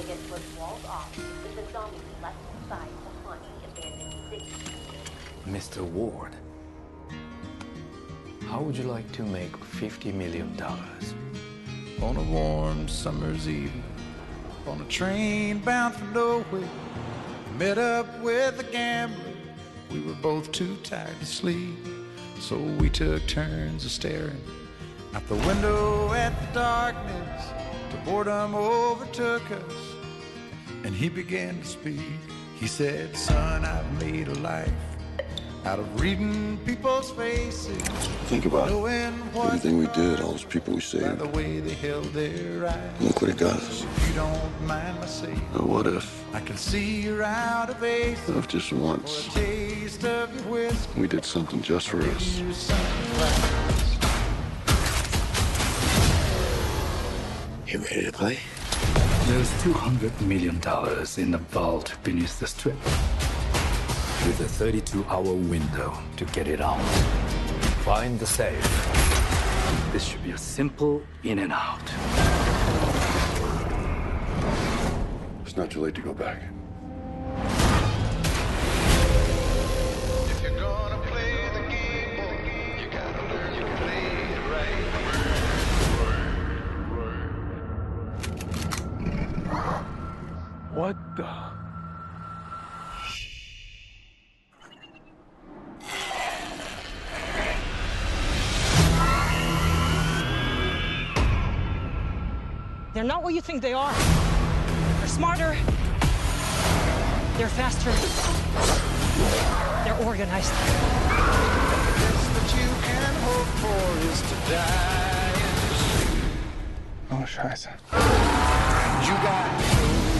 Vegas was walled off with the zombies left inside to haunt the abandoned city. Mr. Ward, how would you like to make $50 million? On a warm summer's evening, on a train bound for nowhere, met up with a gambler. We were both too tired to sleep, so we took turns of staring out the window at the darkness. The boredom overtook us, and he began to speak. He said, Son, I've made a life out of reading people's faces. Think about it. Everything we did, all those people we saved. the way they held their eyes. Look what it got us. If you don't mind my saying, Now, what if, I can see you're out of ace. what if just once taste of your whiskey. we did something just for us? You ready to play? There's $200 million in the vault beneath the strip. With a 32 hour window to get it out. Find the safe. This should be a simple in and out. It's not too late to go back. What the? They're not what you think they are. They're smarter. They're faster. They're organized. Best that you can hope for is to die Oh, scheiße. You got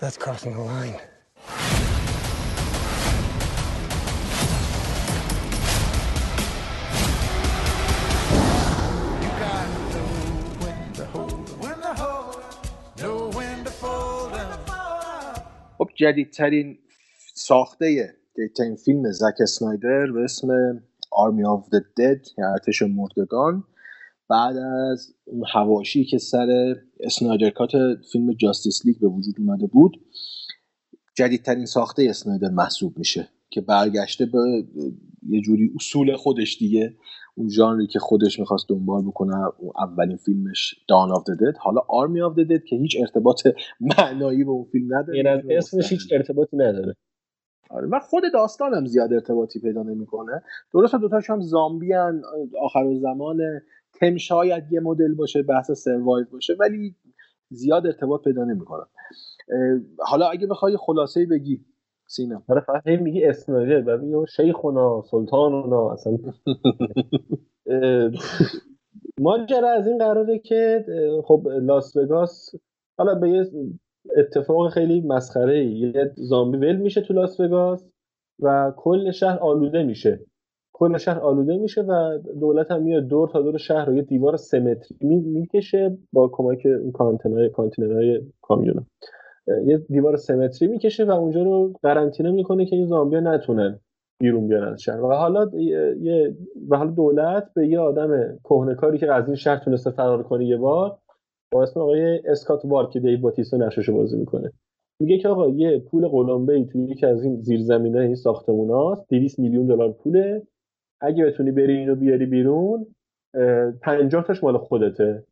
That's crossing the line. You got to know when to hold 'em, when to hold 'em, know when to fold 'em. خب جدیدترین ساخته جدیدترین فیلم زک اسنایدر به اسم آرمی آف د دد یا ارتش مردگان بعد از اون هواشی که سر اسنایدر کات فیلم Justice League به وجود اومده بود جدیدترین ساخته اسنایدر محسوب میشه که برگشته به یه جوری اصول خودش دیگه. اون ژانری که خودش می‌خواست دنبال بکنه اون اولین فیلمش Dawn of Dead حالا Army of Dead که هیچ ارتباط معنایی به اون فیلم نداره این از اسمش هیچ ارتباطی نداره. آره و خود داستانم زیاد ارتباطی پیدا نمی‌کنه. درست دوتاش هم زامبی هن آخرالزمان تم شاید یه مدل باشه بحث سروایو باشه ولی زیاد ارتباط پیدا نمی‌کنن حالا اگه بخوای خلاصه بگی سینا. آره فقط هی میگی اسنایدر و میگه شیخونا سلطانونا اصلا. ماجرا از این قراره که خب لاس وگاس حالا به یه اتفاق خیلی مسخره یه زامبی ول میشه تو لاس وگاس و کل شهر آلوده میشه. کل شهر آلوده میشه و دولت هم میاد دور تا دور شهر رو یه دیوار سه متری می- می‌کشه با کمک اون کانتینرهای کانتینرهای کامیونا یه دیوار سه متری می‌کشه و اونجا رو قرنطینه می‌کنه که این زامبیا نتونن بیرون بیان از شهر. و حالا یه- و حالا دولت به یه آدم کهنکاری که از این شهر تونسته فرار کنه یه بار با اسم آقای اسکات وار که دیو باتیستا نقششو بازی می‌کنه. میگه که آقا یه پول قلمبه ای توی یکی از این زیرزمینای این ساختموناست 200 میلیون دلار پوله. اگه بتونی بری اینو بیاری بیرون اه، 50 تاش مال خودته.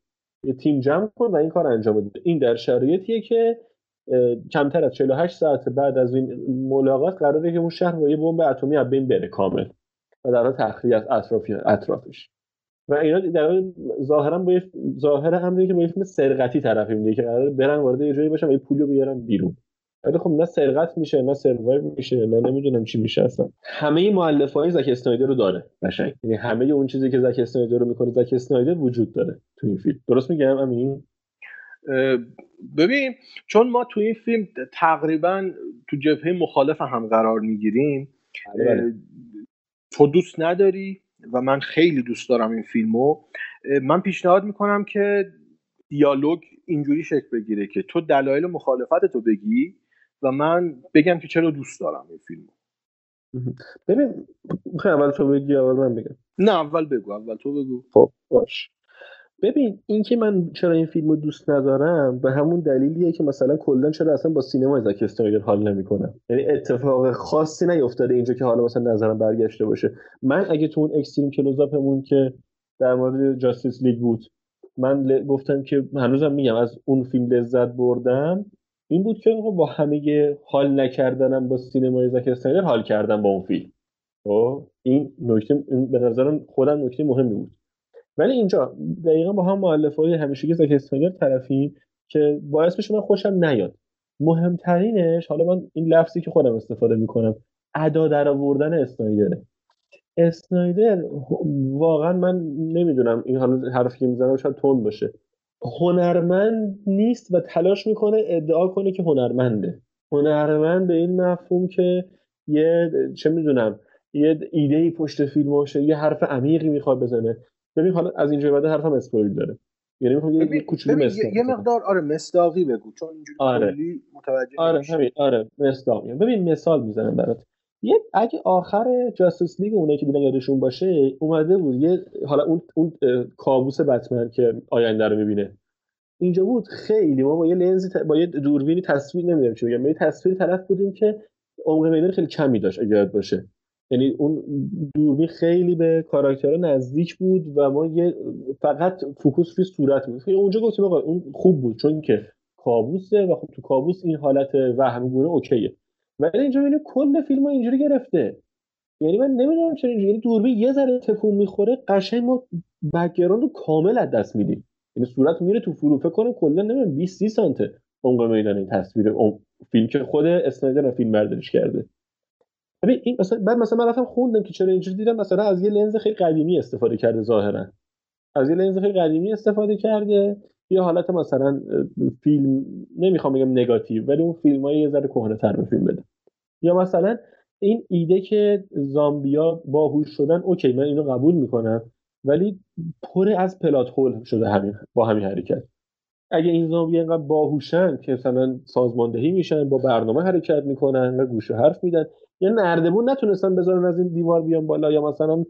یه تیم جمع کن و این کار انجام بده. این در شرایطیه که کمتر از 48 ساعت بعد از این ملاقات قراره که اون شهر با یه بمب اتمی از بین بره کامل و در تخلیه از اطراف اطرافش. و اینا در ظاهرا با ظاهر امری که با یه فیلم سرقتی طرفی میده که قراره برن وارد یه جایی بشن و یه پولی رو بیارن بیرون. ولی خب نه سرقت میشه نه سروایو میشه نه نمی‌دونم چی میشه اصلا. همه مؤلفه های زک اسنایدر رو داره قشنگ. یعنی همه اون چیزی که زک اسنایدر رو می‌کنه زک اسنایدر وجود داره تو این فیلم. درست میگم امین؟ ببین چون ما تو این فیلم تقریبا تو جبهه مخالف هم قرار می‌گیریم بله، بله. تو دوست نداری و من خیلی دوست دارم این فیلمو من پیشنهاد می‌کنم که دیالوگ اینجوری شکل بگیره که تو دلایل مخالفت تو بگی و من بگم که چرا دوست دارم این فیلمو. ببین می‌خوای اول تو بگی اول من بگم. نه اول بگو اول تو بگو. خب باش. ببین اینکه من چرا این فیلم رو دوست ندارم به همون دلیلیه که مثلا کلا چرا اصلا با سینما زاک استرایدر حال نمی‌کنم. یعنی اتفاق خاصی نیفتاده اینجا که حالا مثلا نظرم برگشته باشه. من اگه تو اون اکستریم کلوزاپمون که در مورد جاستیس لیگ بود من ل- گفتم که هنوزم میگم از اون فیلم لذت بردم این بود که با همه حال نکردنم با سینمای زاک استرایدر حال کردم با اون فیلم. خب این نکته به نظرم خودم نکته مهمی بود. ولی اینجا دقیقا با هم مؤلفه های همیشگی زاک اسنایدر طرفیم که باعث بشه من خوشم نیاد. مهمترینش حالا من این لفظی که خودم استفاده می‌کنم ادا در آوردن اسنایدره اسنایدر واقعا من نمی‌دونم این حالا حرفی که می‌زنم شاید تند باشه. هنرمند نیست و تلاش می‌کنه ادعا کنه که هنرمنده هنرمند به این مفهوم که یه چه می‌دونم یه ایده ای پشت فیلم باشه یه حرف عمیقی می‌خواد بزنه ببین حالا از اینجا بعد حرفم اسپویل داره یعنی می‌خوام یه ببین, کوچولو ببین یه. مقدار آره مصداقی بگو چون اینجوری آره. متوجه آره. همین آره مصداق میگم. ببین مثال می‌زنم برات یه اگه آخر جاستیس لیگ اونایی که دیدن یادشون باشه اومده بود یه حالا اون اون کابوس بتمن که آینده رو می‌بینه. اینجا بود خیلی ما با یه لنزی با یه دوربینی تصویر نمی‌دونم چی بگم یه تصویر طرف بودیم که عمق میدان خیلی کمی داشت اگه یاد باشه. یعنی اون دوربین خیلی به کاراکترها نزدیک بود و ما یه فقط فوکوس روی صورت بود. اونجا گفتیم آقا اون خوب بود چون که کابوسه و خب تو کابوس این حالت وهمگونه اوکیه. ولی اینجا ببینیم کل فیلم ها اینجوری گرفته. یعنی من نمی‌دونم چرا اینجوری. یعنی دوربین یه ذره تکون می‌خوره قشنگ ما background رو کامل از دست میدیم. یعنی صورت میره تو فلو. فکر کنم کلا نمی‌دونم 20 30 سانته عمق میدان این تصویر فیلم که خود اسنایدر فیلم برداریش کرده. ببین این مثلا بعد مثلا من رفتم خوندم که چرا اینجوری دیدم. مثلا از یه لنز خیلی قدیمی استفاده کرده ظاهرا. از یه لنز خیلی قدیمی استفاده کرده. یه حالت مثلا فیلم نمی‌خوام بگم نگاتیو ولی اون فیلم های یه ذره کهنه به فیلم بده. یا مثلا این ایده که زامبیا باهوش شدن okay من اینو قبول می‌کنم ولی پر از پلات هول شده همین با همین حرکت. اگه این زامبیا اینقدر باهوشن که مثلا سازماندهی میشن با برنامه حرکت می‌کنن و گوش و حرف میدن یا نردبون نتونستن بذارن از این دیوار بیان بالا یا مثلا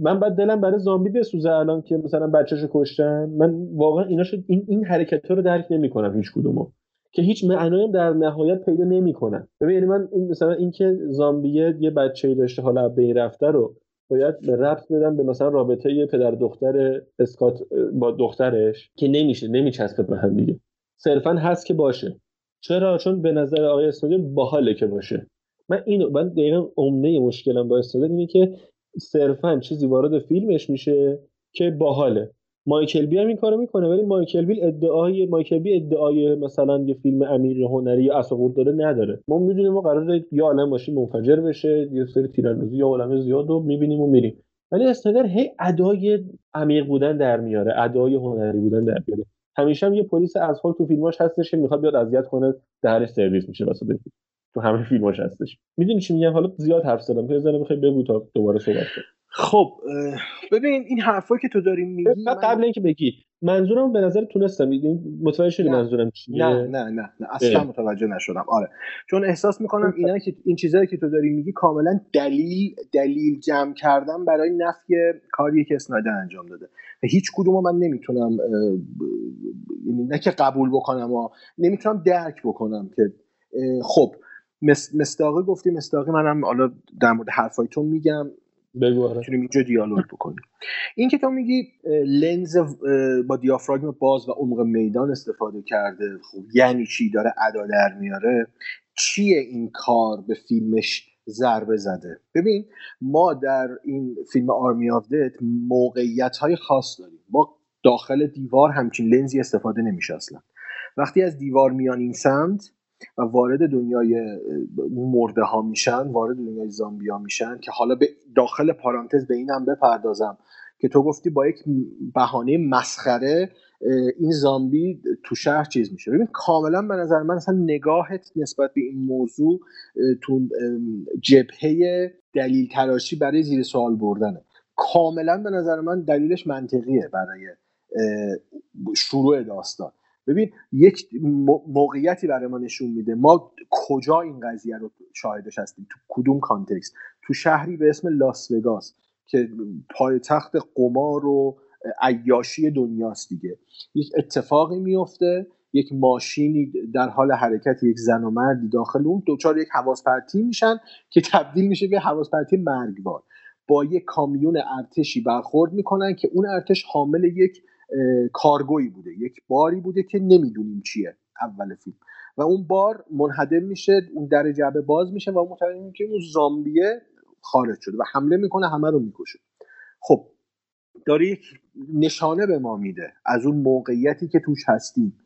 من بعد دلم برای زامبی بسوزه الان که مثلا بچه‌شو کشتن من واقعا ایناشو این این حرکت رو درک نمی‌کنم هیچ کدومو. که هیچ معنایی در نهایت پیدا نمی‌کنن. ببین یعنی من این مثلا اینکه زامبیه یه بچه‌ای داشته حالا از بین رفته رو باید به ربط بدم به مثلا رابطه پدر دختر اسکات با دخترش که نمیشه نمیچسبه به هم دیگه. صرفا هست که باشه. چرا؟ چون به نظر آقای اسنایدر باحاله که باشه. من اینو من دقیقا عمده مشکلم با اسنایدر اینه که صرفا چیزی وارد فیلمش میشه که باحاله. مایکل بی هم این کارو می‌کنه ولی مایکل بی ادعای مایکل بی ادعای مثلا یه فیلم امیر هنری یا اساقور داره نداره. ما می‌دونیم ما قراره یه عالم ماشین منفجر بشه یه سری تیراندازی یا عالم زیاد رو می‌بینیم و میریم. ولی اسنایدر هی ادای عمیق بودن در میاره ادای هنری بودن در میاره. همیشه هم یه پلیس اصفال تو فیلماش هستش که می‌خواد بیاد اذیت کنه درش سرویس میشه واسه فیلم. تو همه فیلماش هستش. می‌دونی چی میگم؟ حالا زیاد حرف زدم. یه ذره می‌خوای بگو تا دوباره صحبت کنم خب ببین این حرفایی که تو داری میگی نه قبل اینکه بگی منظورم به نظر تونستم. متوجه شدی. منظورم چیه؟ نه نه نه نه. اصلا اه. متوجه نشدم. آره. چون احساس می‌کنم اینا که این چیزایی که تو داری میگی کاملا دلیل دلیل جمع کردن برای نفی کاریه که اسنایدر انجام داده. و هیچ کدومو من نمی‌تونم یعنی نه که قبول بکنم و نمی‌تونم درک بکنم که خب مستاقی گفتی مستاقی منم حالا در مورد حرفای تو میگم. بگو آره. می‌تونیم اینجا دیالوگ بکنیم. این که تو میگی لنز با دیافراگم باز و عمق میدان استفاده کرده خب یعنی چی؟ داره ادا در میاره. چیه این کار به فیلمش ضربه زده؟ ببین ما در این فیلم آرمی آف دت موقعیت های خاص داریم. ما داخل دیوار همچین لنزی استفاده نمیشه اصلا. وقتی از دیوار میان این سمت و وارد دنیای مرده ها میشن وارد دنیای زامبیا میشن که حالا به داخل پارانتز به اینم بپردازم که تو گفتی با یک بهانه مسخره این زامبی تو شهر چیز میشه. ببین کاملا به نظر من اصلا نگاهت نسبت به این موضوع تو جبهه دلیل تراشی برای زیر سوال بردنه. کاملا به نظر من دلیلش منطقیه برای شروع داستان. ببین یک موقعیتی برای ما نشون میده. ما کجا این قضیه رو شاهدش هستیم؟ تو کدوم کانتکست؟ تو شهری به اسم لاس وگاس که پایتخت قمار و عیاشی دنیاست دیگه. یک اتفاقی میفته یک ماشینی در حال حرکت یک زن و مردی داخل اون دوچار یک حواس پرتی میشن که تبدیل میشه به حواس پرتی مرگبار. با یک کامیون ارتشی برخورد می‌کنن که اون ارتش حامل یک کارگویی بوده. یک باری بوده که نمی‌دونیم چیه اول فیلم. و اون بار منهدم میشه اون در جعبه باز میشه و متوجه که اون زامبیه خارج شده و حمله می‌کنه همه رو می‌کشه. خب داره یک نشانه به ما میده از اون موقعیتی که توش هستیم.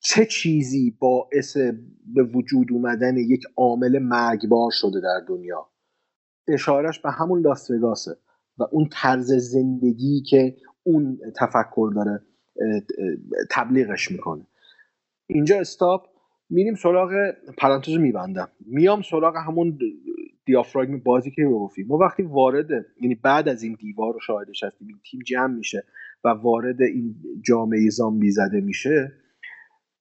چه چیزی باعث به وجود اومدن یک عامل مرگبار شده در دنیا؟ اشارش به همون لاس و اون طرز زندگی که اون تفکر داره تبلیغش می‌کنه. اینجا استاپ میریم سراغ پرانتز میبندم. میام سراغ همون دیافراگم بازی که گفتیم ما وقتی وارد یعنی بعد از این دیوار رو شاهدش هستیم این تیم جمع میشه و وارد این جامعه زامبی زده میشه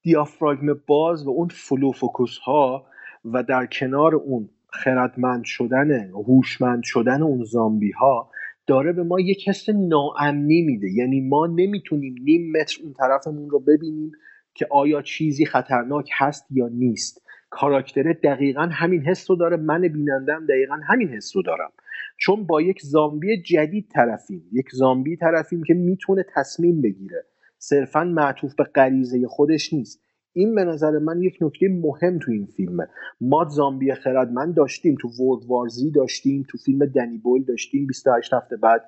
دیافراگم باز و اون فلو فوکوس ها و در کنار اون خردمند شدن هوشمند شدن اون زامبی ها داره به ما یک حس ناامنی میده. یعنی ما نمی‌تونیم نیم متر اون طرفمون رو ببینیم که آیا چیزی خطرناک هست یا نیست. کاراکتره دقیقا همین حس رو داره من بینندم دقیقا همین حس رو دارم. چون با یک زامبی جدید طرفیم یک زامبی طرفیم که می‌تونه تصمیم بگیره. صرفا معطوف به غریزه خودش نیست. این به نظر من یک نکته مهم تو این فیلمه. ما زامبی خردمند داشتیم تو ورد وارزی داشتیم تو فیلم دنی بول داشتیم 28 هفته بعد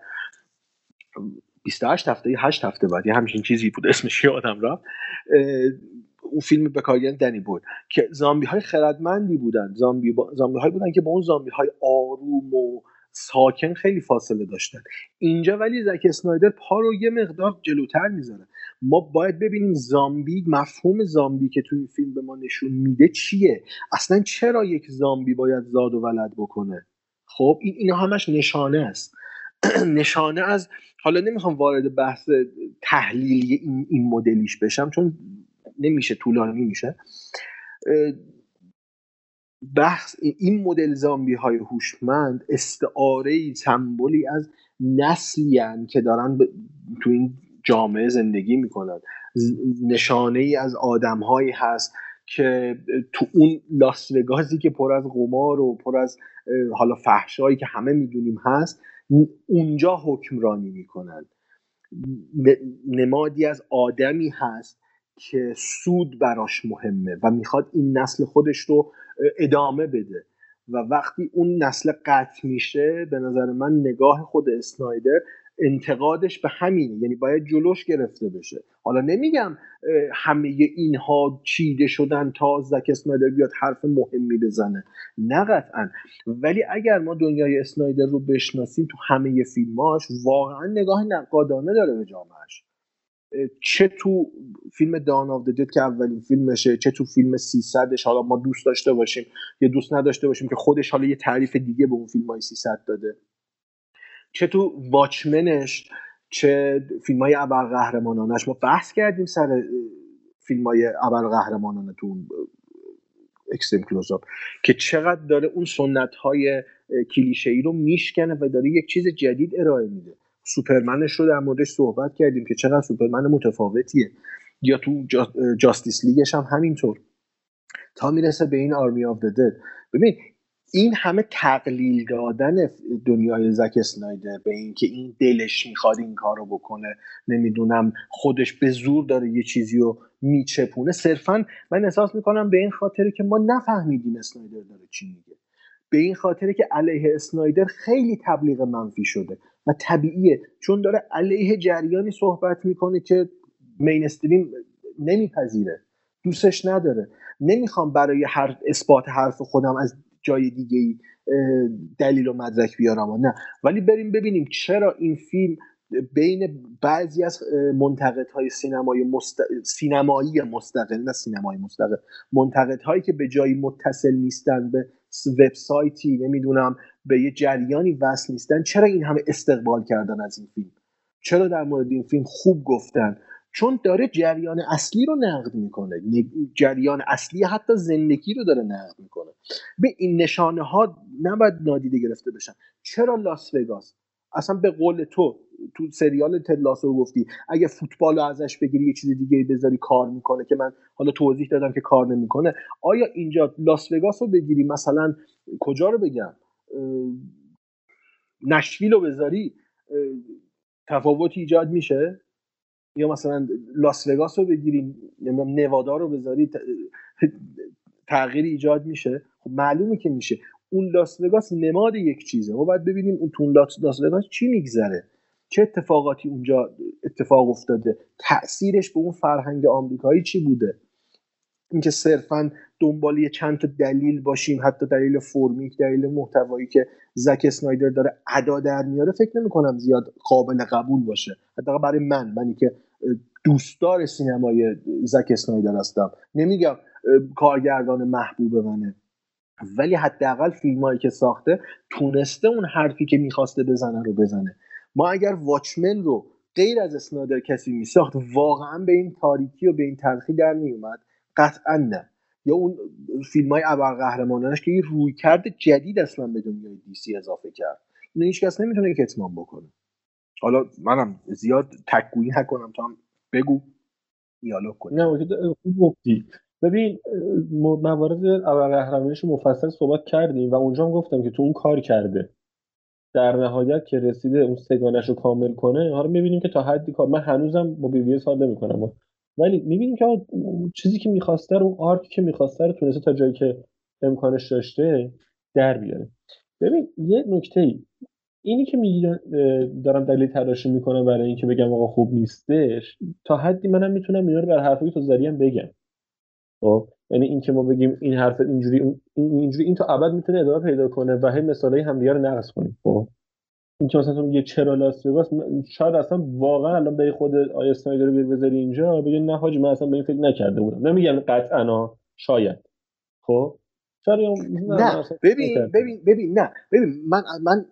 28 هفته 8 هفته بعد یه همچین چیزی بود اسمش یادم رفت. اون فیلم به دنی بود که زامبی های خردمندی بودن زامبی, با... زامبی های بودن که با اون زامبی های آروم و ساکن خیلی فاصله داشتن. اینجا ولی زک اسنایدر پا رو یه مقدار جلوتر می‌ذاره. ما باید ببینیم زامبی مفهوم زامبی که تو این فیلم به ما نشون میده چیه؟ اصلا چرا یک زامبی باید زاد و ولد بکنه؟ خب این اینا همش نشانه است. نشانه از حالا نمی‌خوام وارد بحث تحلیلی این, این مدلیش بشم چون نمیشه طولانی میشه. بحث این مدل زامبی های هوشمند استعاره سمبولی از نسلی که دارن تو این جامعه زندگی می‌کنن. نشانه ای از آدم هایی هست که تو اون لاس که پر از قمار و پر از حالا فحشایی که همه می‌دونیم هست اونجا حکمرانی می‌کنن. نمادی از آدمی هست که سود براش مهمه و می‌خواد این نسل خودش رو ادامه بده. و وقتی اون نسل قطع میشه به نظر من نگاه خود اسنایدر انتقادش به همینه. یعنی باید جلوش گرفته بشه. حالا نمیگم همه اینها چیده شدن تا زک اسنایدر بیاد حرف مهمی بزنه. نه قطعا. ولی اگر ما دنیای اسنایدر رو بشناسیم تو همه فیلماش واقعا نگاه نقادانه داره به جامعهش چه تو فیلم دان آف دد که اولین فیلمشه چه تو فیلم 300ش حالا ما دوست داشته باشیم یا دوست نداشته باشیم که خودش حالا یه تعریف دیگه به اون فیلم های 300 داده. چه تو واچمنش چه فیلم های قهرمانانش ما بحث کردیم سر فیلم های قهرمانانه تو extreme close-up که چقدر داره اون سنت های کلیشه ای رو میشکنه و داره یک چیز جدید ارائه میده. سوپرمنش رو در موردش صحبت کردیم که چقدر سوپرمن متفاوتیه. یا تو Justice League ش هم همینطور. تا می‌رسه به این Army of Dead ببین این همه تقلیل دادن دنیای زک اسنایدر به اینکه این دلش می‌خواد این کار رو بکنه نمی‌دونم خودش به زور داره یه چیزی رو میچپونه. صرفا من احساس می‌کنم به این خاطره که ما نفهمیدیم اسنایدر داره چی میگه. به این خاطره که علیه اسنایدر خیلی تبلیغ منفی شده. و طبیعیه. چون داره علیه جریانی صحبت می‌کنه که مینستریم نمیپذیره. دوستش نداره. نمی‌خوام برای هر اثبات حرف خودم از جای دیگه ای دلیل و مدرک بیارم و نه. ولی بریم ببینیم چرا این فیلم بین بعضی از منتقدهای سینمایی مست... سینمایی مستقل نه سینمایی مستقل منتقدهایی که به جایی متصل نیستن به وبسایتی نمی‌دونم به یه جریانی وصل نیستن. چرا این همه استقبال کردن از این فیلم؟ چرا در مورد این فیلم خوب گفتن؟ چون داره جریان اصلی رو نقد می‌کنه. جریان اصلی حتی زندگی رو داره نقد می‌کنه. به این نشانه ها نباید نادیده گرفته بشن. چرا لاس وگاس؟ اصلا به قول تو تو سریال تدلاس رو گفتی. اگه فوتبال رو ازش بگیری یه چیز دیگه بذاری کار می‌کنه که من حالا توضیح دادم که کار نمی‌کنه. آیا اینجا لاس وگاس رو بگیری؟ مثلا کجا رو بگم؟ نشویل رو بذاری؟ تفاوتی ایجاد میشه؟ یا مثلا لاس وگاس رو بگیریم نوادا رو بذاری؟ تغییر ایجاد میشه؟ خب معلومه که میشه. اون لاس وگاس نماد یک چیزه. ما باید ببینیم اون تون لاس وگاس چی میگذره. چه اتفاقاتی اونجا اتفاق افتاده. تاثیرش به اون فرهنگ آمریکایی چی بوده؟ اینکه صرفا دنبال یه چند تا دلیل باشیم حتی دلیل فرمیک دلیل محتوایی که زک اسنایدر داره ادا در میاره فکر نمی کنم زیاد قابل قبول باشه. حتی برای من منی که دوستدار سینمای زک اسنایدر هستم. نمیگم کارگردان محبوب منه. ولی حداقل فیلمایی که ساخته تونسته اون حرفی که می‌خواسته بزنه رو بزنه. ما اگر واچمن رو غیر از اسنایدر کسی میساخت واقعا به این تاریکی و به این تلخی در میومد قطعا نه. یا اون فیلم های ابرقهرمانانش که این روی کرده جدید اصلا به دنیای دیسی اضافه کرد. اینو هیچ کس نمی‌تونه کتمان بکنه. حالا منم زیاد تکگویی نکنم تو هم بگو. دیالوگ کنی نه گفتی. ببین موارد ابرقهرمانیش مفصل صحبت کردیم و اونجا هم گفتم که تو اون کار کرده. در نهایت که رسیده اون سگانش رو کامل کنه حالا می‌بینیم که تا حدی کار من هنوزم با بی وی سال نمی‌کنم. ولی می‌بینیم که چیزی که می‌خواسته رو آرک که می‌خواسته رو تونسته تا جایی که امکانش داشته در بیاره. ببین یه نکته ای اینی که میگن دارم دلیل تلاشی می‌کنم برای اینکه بگم آقا خوب نیستش تا حدی منم می‌تونم اینا رو بر حرفی تو زریم بگم. خب یعنی اینکه ما بگیم این حرف اینجوری اینجوری این تا ابد می‌تونه ادامه پیدا کنه و هی مثالای همدیگه رو نقص کنیم. خب اینکه مثلا تو میگه چرا لاس وگاس شاید اصلا واقعا الان به خود آی اسنایدر رو بذاری اینجا بگه نه حاجی من اصلا به این فکر نکرده بودم. نمیگم قطعا شاید. خب نه ببین ببین ببین نه ببین من من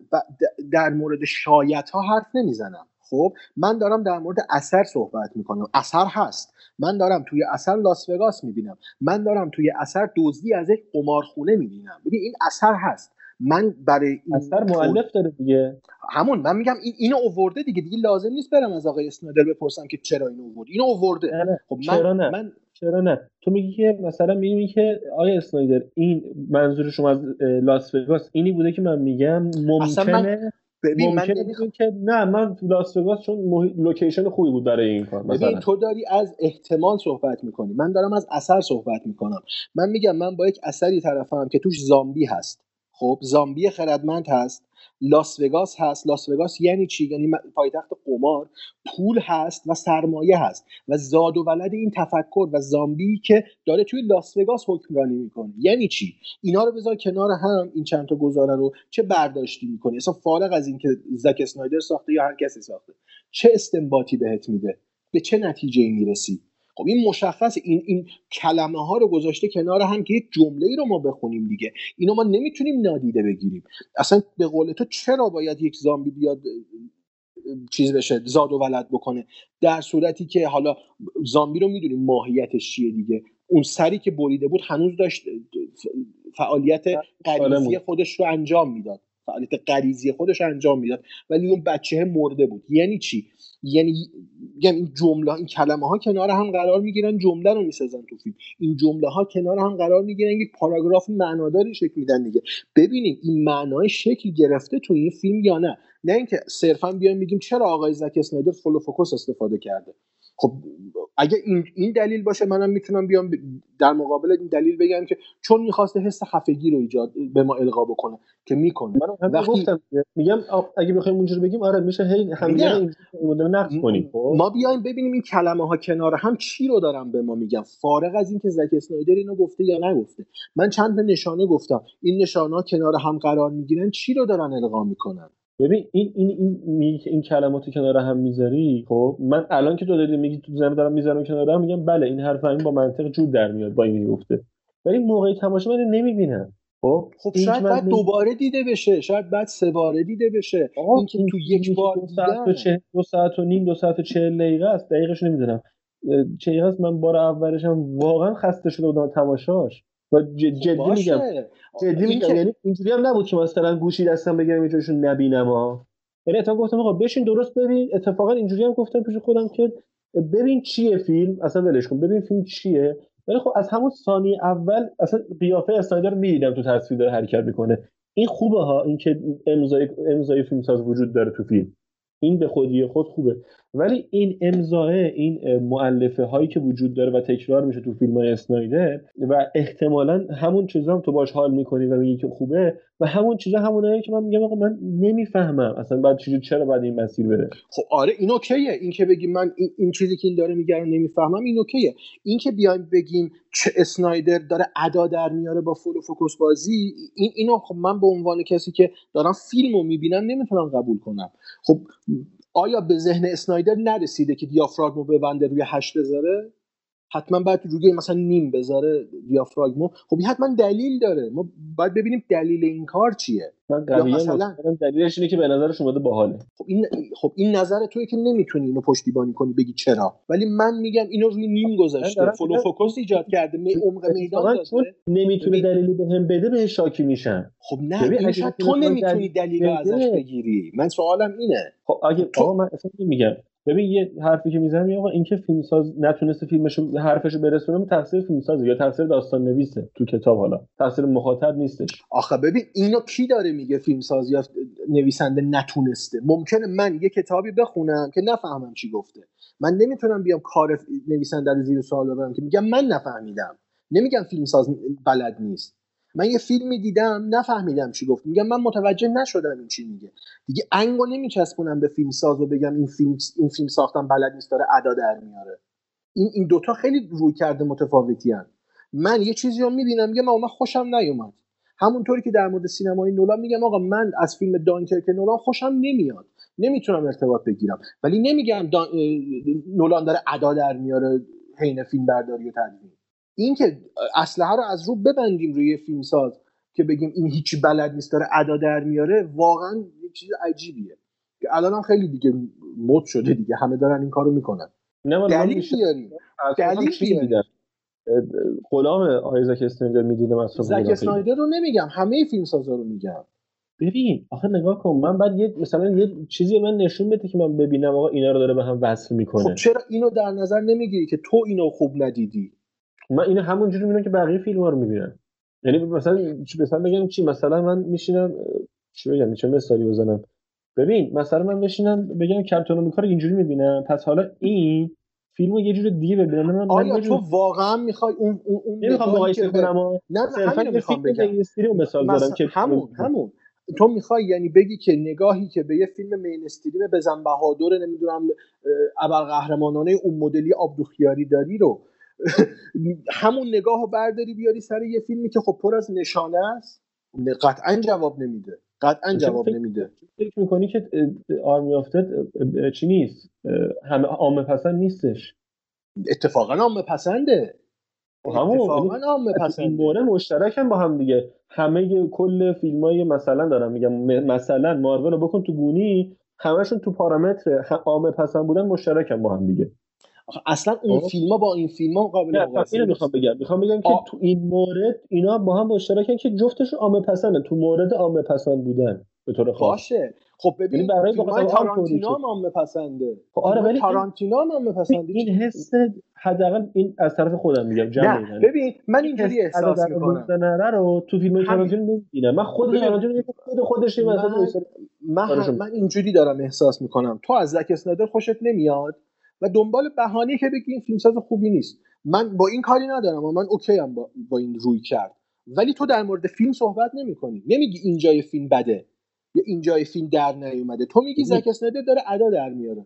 در مورد شاید ها حرف نمی‌زنم. خب من دارم در مورد اثر صحبت می‌کنم. اثر هست. من دارم توی اثر لاس وگاس می‌بینم. من دارم توی اثر دزدی از یک قمارخونه می‌بینم. ببین این اثر هست. من برای این اثر مؤلف داره دیگه. همون من میگم این اینو اوورده دیگه. دیگه لازم نیست برم از آقای اسنایدر بپرسم که چرا اینو اوورد. اینو اوورده. خب چرا نه؟ من... چرا نه؟ تو میگی که مثلا میگی که آقای اسنایدر این منظور شما از لاس وگاس اینی بوده که من میگم ممکنه ببین من که نه من لاس وگاس چون لوکیشن خوبی بود برای این کار. مثلا. ببین تو داری از احتمال صحبت می‌کنی. من دارم از اثر صحبت می‌کنم. من میگم من با یک اثری طرفم که توش زامبی هست. خب زامبی خردمند هست. لاس وگاس هست. لاس وگاس یعنی چی؟ یعنی پایتخت قمار پول هست و سرمایه هست. و زاد و ولد این تفکر و زامبی که داره توی لاس وگاس حکمرانی می‌کنه. یعنی چی؟ اینا رو بذار کنار هم این چند تا گزاره رو چه برداشتی می‌کنی؟ اصلا فارغ از اینکه زک اسنایدر ساخته یا هر کسی ساخته چه استنباطی بهت میده؟ به چه نتیجه می‌رسی؟ خب این مشخص این این کلمه ها رو گذاشته کنار هم که یک جمله ای رو ما بخونیم دیگه. اینو ما نمی‌تونیم نادیده بگیریم. اصلا به قول تو چرا باید یک زامبی بیاد چیز بشه زاد و ولد بکنه؟ در صورتی که حالا زامبی رو می‌دونیم ماهیتش چیه دیگه. اون سری که بریده بود هنوز داشت فعالیت غریزی خودش رو انجام می‌داد. فعالیت غریزی خودش رو انجام می‌داد. ولی اون بچه مرده بود. یعنی چی؟ یعنی یعنی این جمله این کلمه ها کنار هم قرار می‌گیرن جمله رو می‌سازن تو فیلم. این جمله ها کنار هم قرار می‌گیرن یک پاراگراف معناداری شکل میدن دیگه. ببینیم این معنای شکل گرفته تو این فیلم یا نه؟ نه اینکه صرفا بیایم میگیم چرا آقای زک اسنایدر فلو فوکوس استفاده کرده. خب اگه این, این دلیل باشه منم می‌تونم بیام در مقابل این دلیل بگم که چون می‌خواسته حس خفگی رو ایجاد به ما القا بکنه که می‌کنه. من وقتی گفتم. میگم اگه بخوایم اونجوری بگیم آره میشه هی همین نقض کنیم خب؟ ما بیایم ببینیم این کلمه ها کنار هم چی رو دارن به ما میگن فارغ از اینکه زک اسنایدر اینو گفته یا نگفته. من چند تا نشانه گفتم. این نشانه ها کنار هم قرار می‌گیرن. چی رو دارن القا می‌کنن؟ ببین این این این میگی که این کلمات کنار هم می‌ذاری خب من الان که تو داری میگی تو زنه دارم می‌ذارم کنار هم میگم بله این حرف این با منطق جور در میاد با این گفته ولی موقع تماشا من نمی‌بینم. خب خب شاید بعد نمی- دوباره دیده بشه شاید بعد سه باره دیده بشه. آقا این که تو یک بار دو ساعت و چه- دو ساعت و نیم دو ساعت و چهل دقیقه است. دقیقش نمی‌دونم. چه است. من بار اولشم واقعا خسته شده بودم تماشاش. و جدی خب باشه. میگم. جدی میگم. یعنی اینجوری هم نبود که مثلا گوشی دستم بگیرم یه جاشون نبینم ها. یعنی اتفاقا گفتم آقا بشین درست ببین. اتفاقا اینجوری هم گفتم پیش خودم که ببین چیه فیلم. اصلا ولش کن. ببین فیلم چیه. ولی خب از همون ثانیه اول اصلا قیافه اسنایدر رو می‌دیدم تو تصویر داره حرکت می‌کنه. این خوبه ها. این که امضای امضای فیلمساز وجود داره تو فیلم. این به خودی خود خوبه. ولی این امضاه این مؤلفه هایی که وجود داره و تکرار میشه تو فیلم های اسنایدر و احتمالا همون چیزا هم تو باش حال می‌کنی و میگی که خوبه و همون چیزا همونایی که من میگم آقا من نمی‌فهمم. اصلا بعد چجوری چرا باید این مسیر بره؟ خب آره این okay ه. این که بگیم من این, این چیزی که این داره میگه نمی‌فهمم این okay ه. این که بیایم بگیم چه اسنایدر داره ادا در میاره با فلو فوکوس بازی این اینو خب من به عنوان کسی که دارم فیلمو می‌بینم نمی‌تونم قبول کنم. خب آیا به ذهن اسنایدر نرسیده که دیافراگمو ببنده روی هشت بذاره؟ حتما باید روی مثلا نیم بذاره دیافراگمو خب این حتما دلیل داره. ما باید ببینیم دلیل این کار چیه. مثلا- دلیلش اینه که به نظرش اومده باحاله. خب این خب این نظر توی که نمی‌تونی اینو پشتیبانی کنی بگی چرا. ولی من میگم اینو روی نیم گذاشته. فلو فوکوس ایجاد کرده می عمق میدان نمی‌تونه ببین- دلیلی به هم بده بهش شاکی میشن. خب نه شاید تو نمی‌تونی دلیل. ازش بگیری. من سوالم اینه. خب اگه تو- آقا من اصلا نمیگم. ببین یه حرفی که می‌زنم آقا این که فیلمساز نتونسته فیلمشو حرفشو برسونه تقصیر فیلمسازه یا تقصیر داستان نویسه تو کتاب حالا. تقصیر مخاطب نیستش. آخه ببین اینو کی داره میگه فیلمساز یا نویسنده نتونسته؟ ممکنه من یه کتابی بخونم که نفهمم چی گفته. من نمی‌تونم بیام کار نویسنده رو زیر سوال ببرم که میگم من نفهمیدم. نمیگم فیلمساز بلد نیست. من یه فیلمی دیدم نفهمیدم چی گفت. میگم من متوجه نشدم این چی میگه. دیگه انگو نمیچسبونم به فیلمساز و بگم این فیلم این فیلم ساختن بلد نیست داره ادا در میاره. این این دوتا خیلی روی کرده متفاوتی هن. من یه چیزی رو می‌بینم میگم آقا من خوشم نیومد. همونطوری که در مورد سینمای نولان میگم آقا من از فیلم دانکرک نولان خوشم نمیاد. نمی‌تونم ارتباط بگیرم. ولی نمیگم دان... نولان داره ادا در میاره حین فیلم برداری و تدوین. این که اسلحه رو از رو ببندیم روی فیلمساز که بگیم این هیچی بلد نیست داره ادا در میاره واقعا یه چیز عجیبیه. که الان هم خیلی دیگه مد شده دیگه همه دارن این کارو می‌کنن. نه من دلیل غلام آیزاک می‌دیدم از زک اسنایدر رو نمیگم همه فیلمسازا رو میگم. ببین آخه نگاه کن من بعد یه مثلا یه چیزی من نشون بده که من ببینم آقا اینا رو داره به هم وصل می‌کنه. خب چرا اینو در نظر نمی‌گیری که تو اینو خوب ندیدی؟ من اینو همونجوری می‌بینم که بقیه فیلم ها رو می‌بینم یعنی مثلا چی- مثلا بگم چی؟ مثلا من میشینم چی بگم؟ چه مثالی بزنم. ببین مثلا من بشینم بگم کپتن امریکا رو اینجوری می‌بینم. پس حالا این فیلم رو یه جور دیگه ببینم. من, آیا یه تو واقعا می‌خوای اون اون, اون نمی‌خوام مقایسه کنم نه همین یه می‌خوام بگم. مینستری رو مثال زدم که همون همون. تو می‌خوای یعنی بگی که نگاهی که به یه فیلم مینستریم بزن بهادر نمی‌دونم ابرقهرمانانه اون مدلی عبدالخیاری داری رو همون نگاه رو برداری بیاری سر یه فیلمی که خب پر از نشانه است. قطعا جواب نمیده. قطعا جواب نمیده. فکر می‌کنی که آرمی آفتد چی نیست؟ همه عامه پسند نیستش. اتفاقا عامه پسنده. خب همون اتفاقا یعنی عامه تو این مشترک هم با هم دیگه. همه کل فیلم های مثلا دارم میگم. مثلا مارول رو بکن تو گونی همشون تو پارامتر عامه پسند بودن مشترک هم با هم دیگه. اصلا اون. فیلم ها با این فیلم ها قابل مقایسه. می‌خوام بگم. می‌خوام بگم که تو این مورد اینا با هم مشترکن که جفتشون عامه پسندن. تو مورد عامه پسند بودن به طور خاص. باشه. خب یعنی ببین برای فیلم تارانتینو هم عامه پسنده. خب آره، فیلم‌های ولی تارانتینو هم عامه پسنده این حس حداقل این از طرف خودم میگم جمع نه ببین من اینجوری حس احساس می‌کنم. رو تو فیلم. تارانتینو نمی‌بینم. من خود تارانتینو یه خود خودش وسط من, کارشو من اینجوری دارم احساس می‌کنم. تو از زک اسنایدر خوشت نمیاد؟ و دنبال بهانه که بگی این فیلمساز خوبی نیست. من با این کاری ندارم و من اوکی هم با, با این روی کرد. ولی تو در مورد فیلم صحبت نمی‌کنی. نمیگی اینجای فیلم بده. یا اینجای فیلم در نیومده. تو میگی. زک اسنایدر داره ادا در میاره.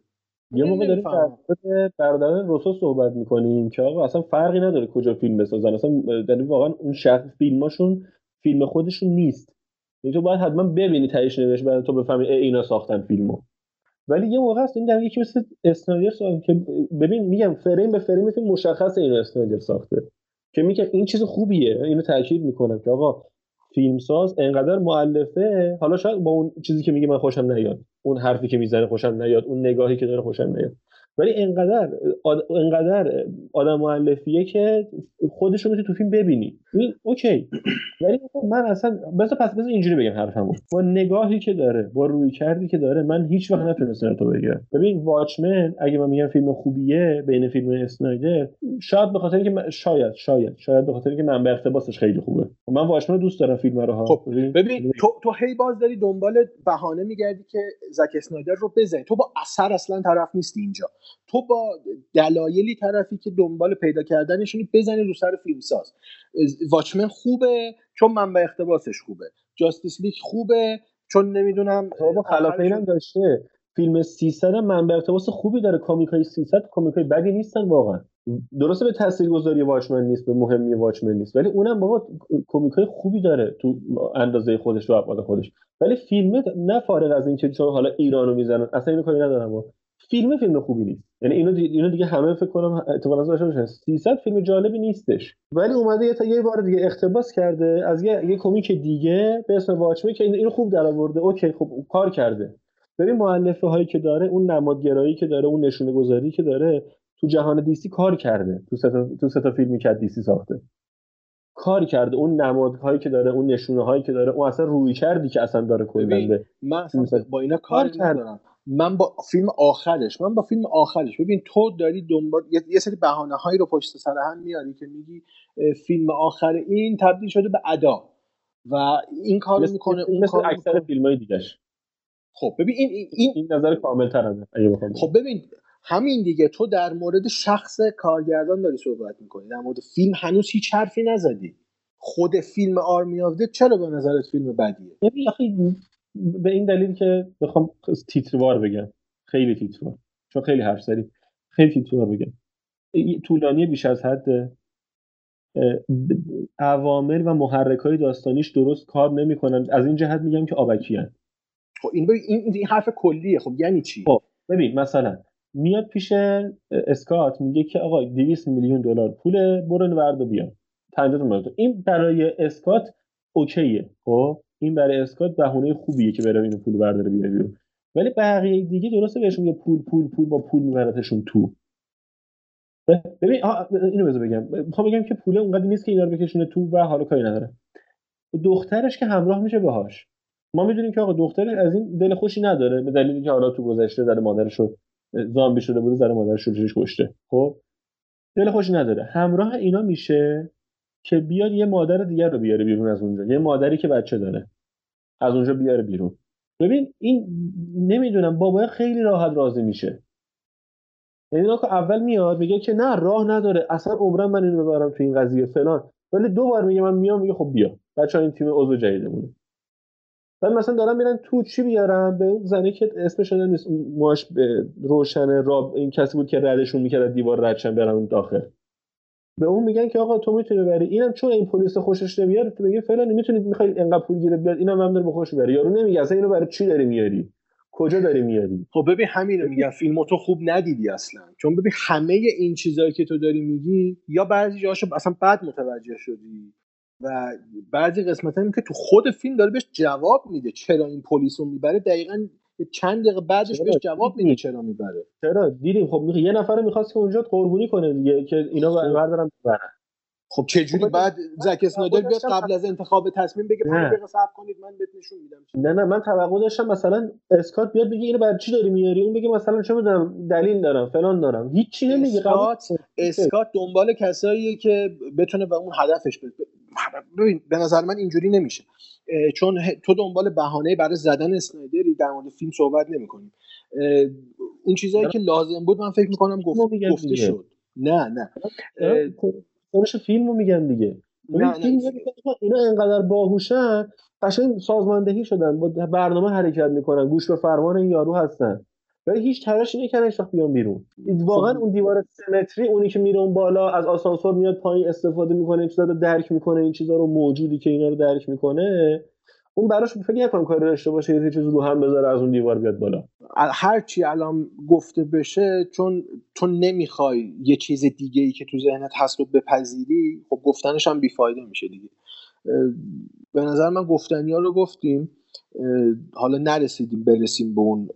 یه موقع داریم در برادران روسو صحبت می‌کنیم که آقا اصلا فرقی نداره کجا فیلم بسازن. اصلا یعنی واقعا اون شخص فیلماشون فیلم خودشون نیست. یعنی تو باید حتما ببینی تهش نوشت بعد تو بفهمی اینا ساختن فیلمو. ولی یه موقع هست این در یکی مثل اسنایدر ساخت که ببین میگم فریم به فریم فیلم مشخص اینو اسنایدر ساخته. که میگه این چیز خوبیه. اینو تاکید می‌کنم که آقا فیلمساز انقدر مؤلفه. حالا شاید با اون چیزی که میگه من خوشم نیاد. اون حرفی که می‌زنه خوشم نیاد. اون نگاهی که داره خوشم نیاد. ولی انقدر آد... انقدر آدم مؤلفیه که خودش رو می‌تونی تو فیلم ببینی. این اوکی. ولی من اصلا بذار پس بذار اینجوری بگم حرفمو. با نگاهی که داره با روی کردی که داره من هیچ وقت نتونستم تو بگم. ببین واچمن اگه من میگم فیلم خوبیه بین فیلم اسنایدر شاید به خاطر اینکه من... شاید شاید شاید به خاطر اینکه منبع اقتباسش خیلی خوبه. من واچمن رو دوست دارم فیلم رو ها. خب ببین تو تو هی باز داری دنبال بهانه میگردی که زک اسنایدر رو بزنی. تو با اثر اصلا طرف نیستی اینجا. تو با دلایلی طرفی که دنبال پیدا کردنشونی بزنی رو سر فیلمساز. واچمن خوبه چون منبع اقتباسش خوبه. جاستیس لیگ خوبه چون نمی‌دونم بابا خلاف اینم داشته. فیلم 300 هم منبع اقتباس خوبی داره. کمیکای 300 کمیکای بدی نیستن واقعا. درسته به تاثیرگذاری واچمن نیست به مهمی واچمن نیست ولی اونم بابا کمیکای خوبی داره تو اندازه خودش و ابعاد خودش. ولی فیلم نه فارغ از اینکه چون حالا ایرانو می‌زنن. اصلا اینو کاری ندارم. فیلم فیلم خوبی نیست. یعنی اینو دی... اینو دیگه همه فکر کنم اتفاقا باشن 300 فیلم جالبی نیستش. ولی اومده یه تا یه بار دیگه اقتباس کرده از یه, یه کمیک دیگه به اسم واچمن که اینو خوب درآورده اوکی خب کار کرده. ببین مؤلفه هایی که داره اون نمادگرایی که داره اون نشونه گذاری که داره تو جهان دیسی کار کرده. تو سه تا تو سه تا فیلمی که دیسی ساخته. کار کرده. اون نمادهایی که داره اون نشونه هایی که داره اون اصلا روی کردی که اصلا داره کلا من اصلا با اینا کار ندارم. من با فیلم آخرش من با فیلم آخرش. ببین تو داری دنبال یه سری بهانه هایی رو پشت سر هم میاری که میگی فیلم آخر این تبدیل شده به ادا. و این کارو می‌کنه اون مثل اکثر فیلم های دیگهش. خب ببین این این, این نظر کامل تر خب ببین همین دیگه. تو در مورد شخص کارگردان داری صحبت می‌کنی. در مورد فیلم هنوز هیچ حرفی نزدی. خود فیلم آرمی آف چرا به نظرت فیلم بدیه؟ ببین به این دلیل که بخوام تیتروار بگم. خیلی تیتروار. چون خیلی حرف زدیم خیلی تیتروار بگم. طولانی بیش از حد عوامل و محرک های داستانیش درست کار نمی‌کنن. از این جهت میگم که آبکی هن. خب این, این این حرف کلیه. خب یعنی چی؟ خب ببین مثلا میاد پیش اسکات میگه که آقا 200 میلیون دلار پول برو ورد و بیا. 50 میلیون. این برای اسکات اوکیه. خب این برای اسکات بهونه خوبیه که بره اینو پول برداره بیاره بیرون. ولی بقیه دیگه درسته بهشون یه پول پول پول با پول میبرتشون تو. ببین اینو بذار بگم. می‌خوام بگم که پول اونقدر نیست که اینا رو بکشونه تو و حالا کاری نداره. دخترش که همراه میشه باهاش. ما می‌دونیم که آقا دختر از این دل خوشی نداره به دلیلی که حالا تو گذشته در مادرش رو زامبی شده بوده در مادرش رو کشته. خب؟ دل خوشی نداره. همراه اینا میشه. که بیاد یه مادر دیگر رو بیاره بیرون از اونجا. یه مادری که بچه داره. از اونجا بیاره بیرون. ببین این نمی‌دونم بابا خیلی راحت راضی میشه. یعنی که اول میاد میگه که نه راه نداره. اصلا عمرم من اینو ببرم تو این قضیه فلان. ولی دو بار میگه من میام میگه خب بیا. بچه این تیم عضو جدیدمونه. بعد مثلا دارم میرن تو چی بیارم به اون زنه که اسمش نیست ماش روشن راب این کسی بود که ردشون می‌کرد دیوار ردشن برن داخل. به اون میگن که آقا تو می‌تونی بری. اینم چون این پلیس خوشش نمیاد تو میگه فلان می‌تونید می‌خوای انقدر پول گیرت بیاد اینم هم داره به خوش بری یارو نمیگه اصلا اینو برای چی داری میاری؟ کجا داری میاری؟ خب ببین همینو میگم. فیلمو تو خوب ندیدی اصلا. چون ببین همه این چیزایی که تو داری میگی یا بعضی جاشو اصلا بعد متوجه شدی و بعضی قسمت هم که تو خود فیلم داره بهش جواب میده چرا این پلیس رو می‌بره. دقیقا چند دقیقه بعدش بهش جواب میده چرا می‌بره. چرا؟ دیدیم. خب یه نفر می‌خواست که اونجا قربونی کنه دیگه که اینا بردارن ببرن. خب چه جوری بعد زک اسنایدر بیاد قبل از انتخاب تصمیم بگه 5 دقیقه صبر کنید من بهت نشون میدم نه نه من توقع داشتم. مثلا اسکات بیاد بگه اینو برای چی داری میاری؟ اون بگه مثلا چه می‌دونم دلیل دارم فلان دارم. هیچ نمیگه. اسکات اسکات دنبال کساییه که بتونه به اون هدفش ببین به نظر من اینجوری نمیشه. چون تو دنبال بهانه برای زدن اسنایدری در مورد فیلم صحبت نمی‌کنیم اون چیزهایی که لازم بود من فکر می‌کنم گفت گفته شد. نه نه. خودش فیلم رو میگن دیگه نه نه اینا انقدر باهوشن قشنگ سازماندهی شدن با برنامه حرکت می‌کنن گوش به فرمان این یارو هستن. ولی هیچ تلاشی نکردن هیچ وقت بیان بیرون. واقعا اون دیوار سمتری اونی که میره اون بالا از آسانسور میاد پایین استفاده می‌کنه این چیزا رو درک می‌کنه این چیزا رو موجودی که اینا رو درک می‌کنه اون براش فکر نکنم کاری داشته باشه یه چیزی رو هم بذاره از اون دیوار بیاد بالا. هر چی الان گفته بشه چون تو نمی‌خوای یه چیز دیگه ای که تو ذهنت هست رو بپذیری خب گفتنش هم بیفایده میشه دیگه. به نظر من گفتنی ها رو گفتیم حالا نرسیدیم برسیم به اون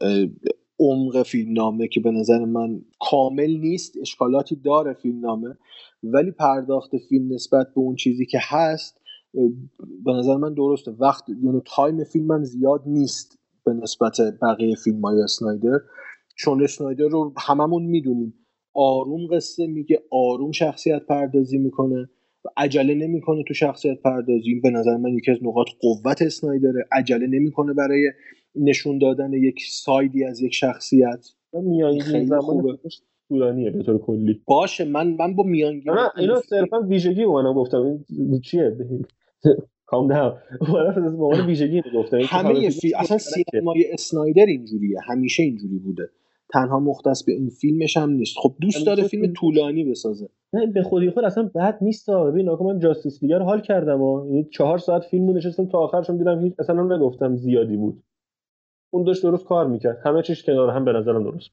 عمق فیلمنامه که به نظر من کامل نیست اشکالاتی داره فیلمنامه ولی پرداخت فیلم نسبت به اون چیزی که هست به نظر من درسته. وقت یعنی time فیلم من زیاد نیست به نسبت بقیه فیلم های اسنایدر. چون اسنایدر رو هممون می‌دونیم. آروم قصه میگه آروم شخصیت پردازی می‌کنه. و عجله نمی‌کنه تو شخصیت پردازی. به نظر من یکی از نقاط قوت اسنایدره. عجله نمی‌کنه برای نشون دادن یک side ی از یک شخصیت. میانگین زمان طولانیه به طور کلی. باشه من من با میانگین نه اینو صرفا ویژگی من گفتم. چیه؟ کام داون به ویژگی گفتم همه فی... اصلا سینمای اسنایدر اینجوریه. همیشه اینجوری بوده. تنها مختص به این فیلمش هم نیست. خب دوست داره فیلم طولانی بسازه. نه به خودی خود اصلا بد نیست ببین آقا من جاستیس رو حال کردم و یعنی چهار ساعت فیلمو نشستم تا آخرشون دیدم هیچ اصلا نگفتم زیادی بود. اون داشت درست کار می‌کرد. همه چیش کنار هم به نظرم درست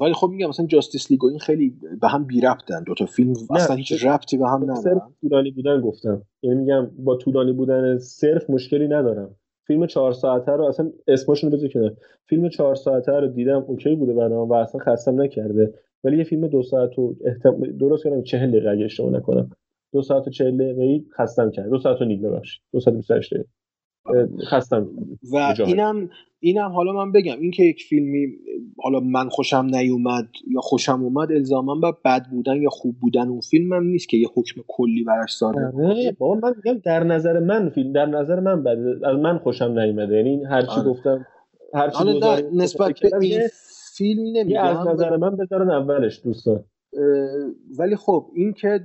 ولی خب میگم مثلا جاستیس لیگ این خیلی به هم بی ربطن. دو تا فیلم اصلا هیچ ربطی به هم ندارن. طولانی بودن گفتم. یعنی میگم با طولانی بودن صرف مشکلی ندارم. فیلم چهار ساعته رو اصلا اسمشون رو بذار فیلم چهار ساعته رو دیدم اوکی بوده برام و اصلا خستم نکرده. ولی یه فیلم دو ساعت و احتم... درست کردم چهل دقیقه اگه اشتباه نکنم. دو ساعت و چهل دقیقه خستم کرد دو ساعت و نیم ببخشید. دو ساعت و 28 دقیقه. خستم. و اینم اینم حالا من بگم اینکه یک فیلمی حالا من خوشم نیومد یا خوشم اومد الزاما با بد بودن یا خوب بودن اون فیلم هم نیست که یه حکم کلی براش صادر آره، بابا من میگم در نظر من فیلم در نظر من بد از من خوشم نیومده. یعنی هر چی آره. گفتم هر چی نسبت به این فیلم نمیگم از نظر من بذارن اولش دوستان. ولی خب این که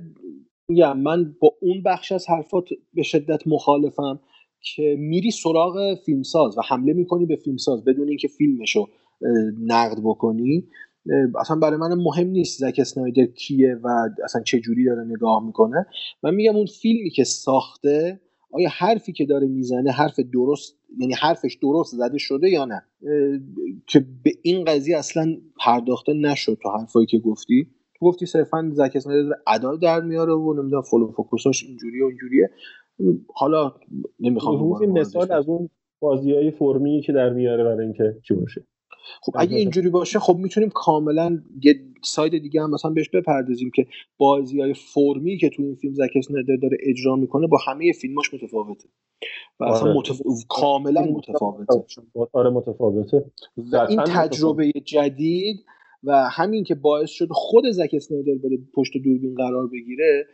میگم من با اون بخش از حرفات به شدت مخالفم. که میری سراغ فیلمساز و حمله می‌کنی به فیلمساز بدون اینکه فیلمشو نقد بکنی اصلا برای من مهم نیست زک اسنایدر کیه و اصلا چه جوری داره نگاه می‌کنه. من میگم اون فیلمی که ساخته آیا حرفی که داره می‌زنه حرف درست یعنی حرفش درست زده شده یا نه؟ که به این قضیه اصلا پرداخته نشد تو حرفایی که گفتی. تو گفتی صرفا زک اسنایدر ادا در میاره و نمی‌دونم فلو focus اش اینجوریه و اینجوریه. حالا نمی‌خوام مثال از اون بازی های فرمی که در میاره برای اینکه چی باشه. خب اگه اینجوری باشه خب می‌تونیم کاملا یه side دیگه هم مثلا بهش بپردازیم که بازی های فرمی که تو این فیلم زک اسنایدر داره اجرا می‌کنه با همه فیلماش متفاوته و اصلا آره. متف... کاملا متفاوته. آره متفاوته. و این تجربه جدید و همین که باعث شد خود زک اسنایدر بره پشت دوربین قرار بگیره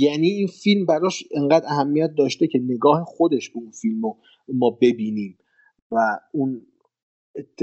یعنی این فیلم براش انقدر اهمیت داشته که نگاه خودش به اون فیلم رو ما ببینیم. و اون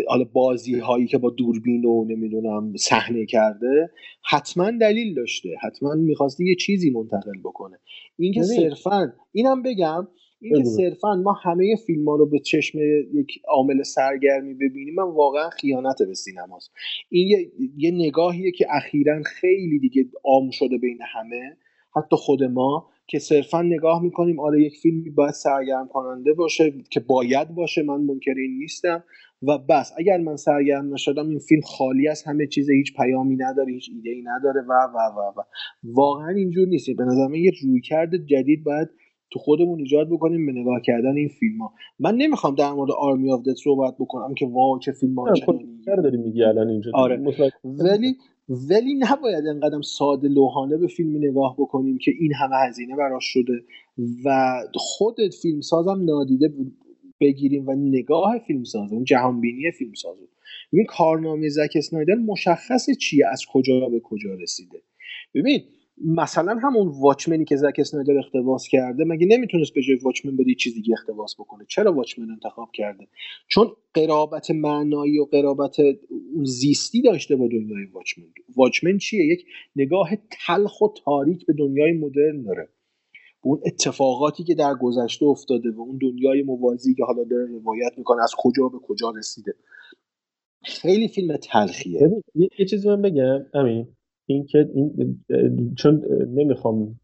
حالا بازی هایی که با دوربین و نمی‌دونم صحنه کرده حتما دلیل داشته. حتما می‌خواسته یه چیزی منتقل بکنه. اینکه صرفا اینم بگم اینکه صرفا ما همه فیلم ها رو به چشم یک عامل سرگرمی ببینیم من واقعا خیانت به سینماست. این یه, یه نگاهیه که اخیرا خیلی دیگه عام شده بین همه حتی خود ما که صرفا نگاه می‌کنیم آره یک فیلمی باید سرگرم کننده باشه که باید باشه من منکر این نیستم. و بس اگر من سرگرم نشدم این فیلم خالی از همه چیز هیچ پیامی نداره هیچ ایده ای نداره و و و و. واقعا اینجور نیست. به نظر من یه رویکرد جدید باید تو خودمون ایجاد بکنیم به نگاه کردن این فیلم ها من نمی‌خوام در مورد آرمی آف دت صحبت بکنم که واو چه فیلم ها داری میگی الان اینجا. آره. ولی ولی نباید انقدر ساده لوحانه به فیلمی نگاه بکنیم که این همه هزینه براش شده و خود فیلمسازم نادیده بگیریم و نگاه فیلمساز اون جهانبینی فیلمساز این کارنامه زک اسنایدر مشخصه چیه؟ از کجا به کجا رسیده؟ ببین مثلا همون واچمنی که زک اسنایدر اختباس کرده مگه نمی‌تونست به جای واچمن بده چیز دیگه اختباس بکنه؟ چرا واچمن انتخاب کرده؟ چون قرابت معنایی و قرابت زیستی داشته با دنیای واچمن واچمن چیه؟ یک نگاه تلخ و تاریک به دنیای مدرن داره. اون اتفاقاتی که در گذشته افتاده و اون دنیای موازی که حالا داره روایت می‌کنه از کجا به کجا رسیده. خیلی فیلم تلخیه. یه چیزی من بگم امین. اینکه این چون نمی‌خوام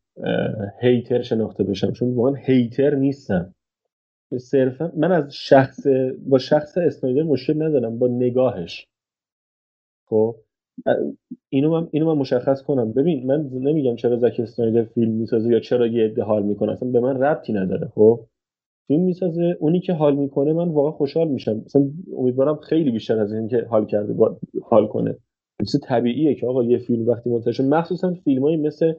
هیتر شناخته بشم چون واقعا هیتر نیستم. صرفا من از شخص با شخص اسنایدر مشکل ندارم با نگاهش. خب؟ اینو من اینو من مشخص کنم. ببین من نمیگم چرا زک اسنایدر فیلم می‌سازه یا چرا یه عده حال می‌کنه اصلا به من ربطی نداره. خب؟ فیلم می‌سازه اونی که حال می‌کنه من واقعا خوشحال میشم. مثلا امیدوارم خیلی بیشتر از این که حال کرده با حال کنه. چیز طبیعیه که آقا یه فیلم وقتی منتشر مخصوصا فیلمایی مثل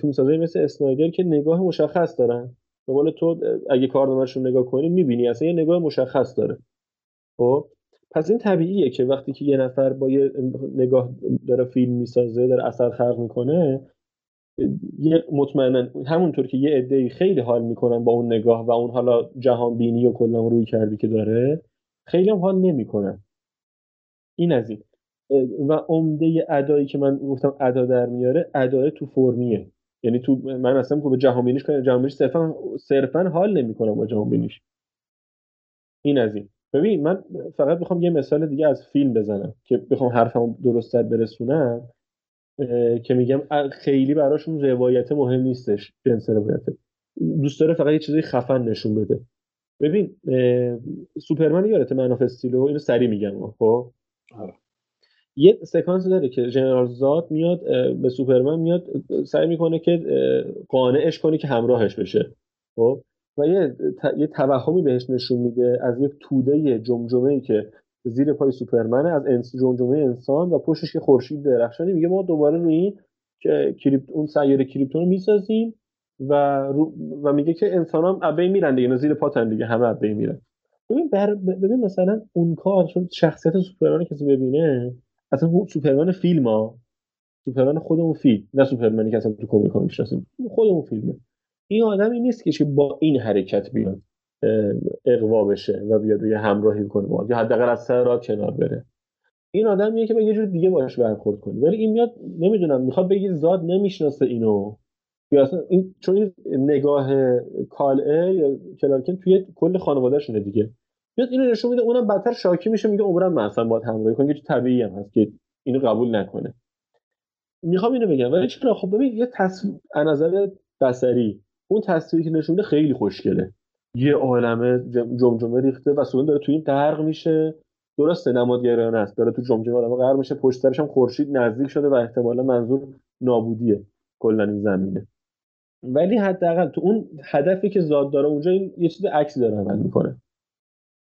فیلم سازی مثل اسنایدر که نگاه مشخص دارن. به قول تو اگه کارنامه‌شون نگاه کنی می‌بینی. اصلا یه نگاه مشخص داره. خب؟ پس این طبیعیه که وقتی که یه نفر با یه نگاه داره فیلم می‌سازه داره اثر خلق می‌کنه یه مطمئنا همونطور که یه عده خیلی حال می‌کنن با اون نگاه و اون حالا جهان بینی و کلا روی کردی که داره خیلی هم حال نمی‌کنن. این از این. و عمده ادایی که من گفتم ادا در میاره ادای تو فرمیه. یعنی تو من اصلا به جهان بینیش کنم جهان بینیش صرفا صرفا حال نمی‌کنم با جهان بینیش این از این. ببین من فقط می‌خوام یه مثال دیگه از فیلم بزنم که بخوام حرفمو درستتر برسونم که میگم خیلی براشون روایت مهم نیستش جنس روایت. دوست داره فقط یه چیزی خفن نشون بده. ببین سوپرمن یادت Man of Steel و اینو سری میگم خب؟ آره. یه سکانس داره که جنرال زاد میاد به سوپرمن میاد سعی می‌کنه که قانعش کنه که همراهش بشه. خب؟ و یه, یه توهمی بهش نشون میده از یک توده جمجمه ای که زیر پای سوپرمنه از انس جمجمه انسان و پشتش که خورشید درخشانی. میگه ما دوباره روی این که کریپت اون سیاره کریپتون رو می‌سازیم و و میگه که انسان هم ابی میرن دیگه زیر پاتن دیگه همه ابی میرن. ببین بر... ببین مثلا اون کار چون شخصیت سوپرمن کسی ببینه اصلا سوپرمن فیلم ها سوپرمن خود اون فیلم نه سوپرمنی که اصلا تو کمیک می‌شناسیم خود اون فیلمه. این آدمی نیست که با این حرکت بیاد اقوا بشه و بیاد روی همراهی کنه با یا حداقل از سر راه کنار بره. این آدمیه که به یه جور دیگه باش برخورد کنی. ولی این میاد نمی‌دونم می‌خواد بگی زاد نمی‌شناسه اینو. یا اصلا این چون نگاه کالعه یا کلارکن توی کل خانوادهشونه دیگه. میاد اینو نشون میده اونم بدتر شاکی میشه میگه عمرم من اصلا باید همراهی کنم یه طبیعی هم هست که اینو قبول نکنه. می‌خوام اینو بگم ولی چرا؟ خب ببین یه تصویر نظر بصری اون تصویری که نشون خیلی خوشگله. یه عالمه جمجمه ریخته و سوپرمن داره تو این غرق میشه. درسته نمادگرایانه است. داره تو جمجمه آدم غرق میشه پشت هم خورشید نزدیک شده و احتمالا منظور نابودیه کلا این زمینه. ولی حداقل تو اون هدفی که زاد داره اونجا این یه چیز عکسی داره عمل می‌کنه.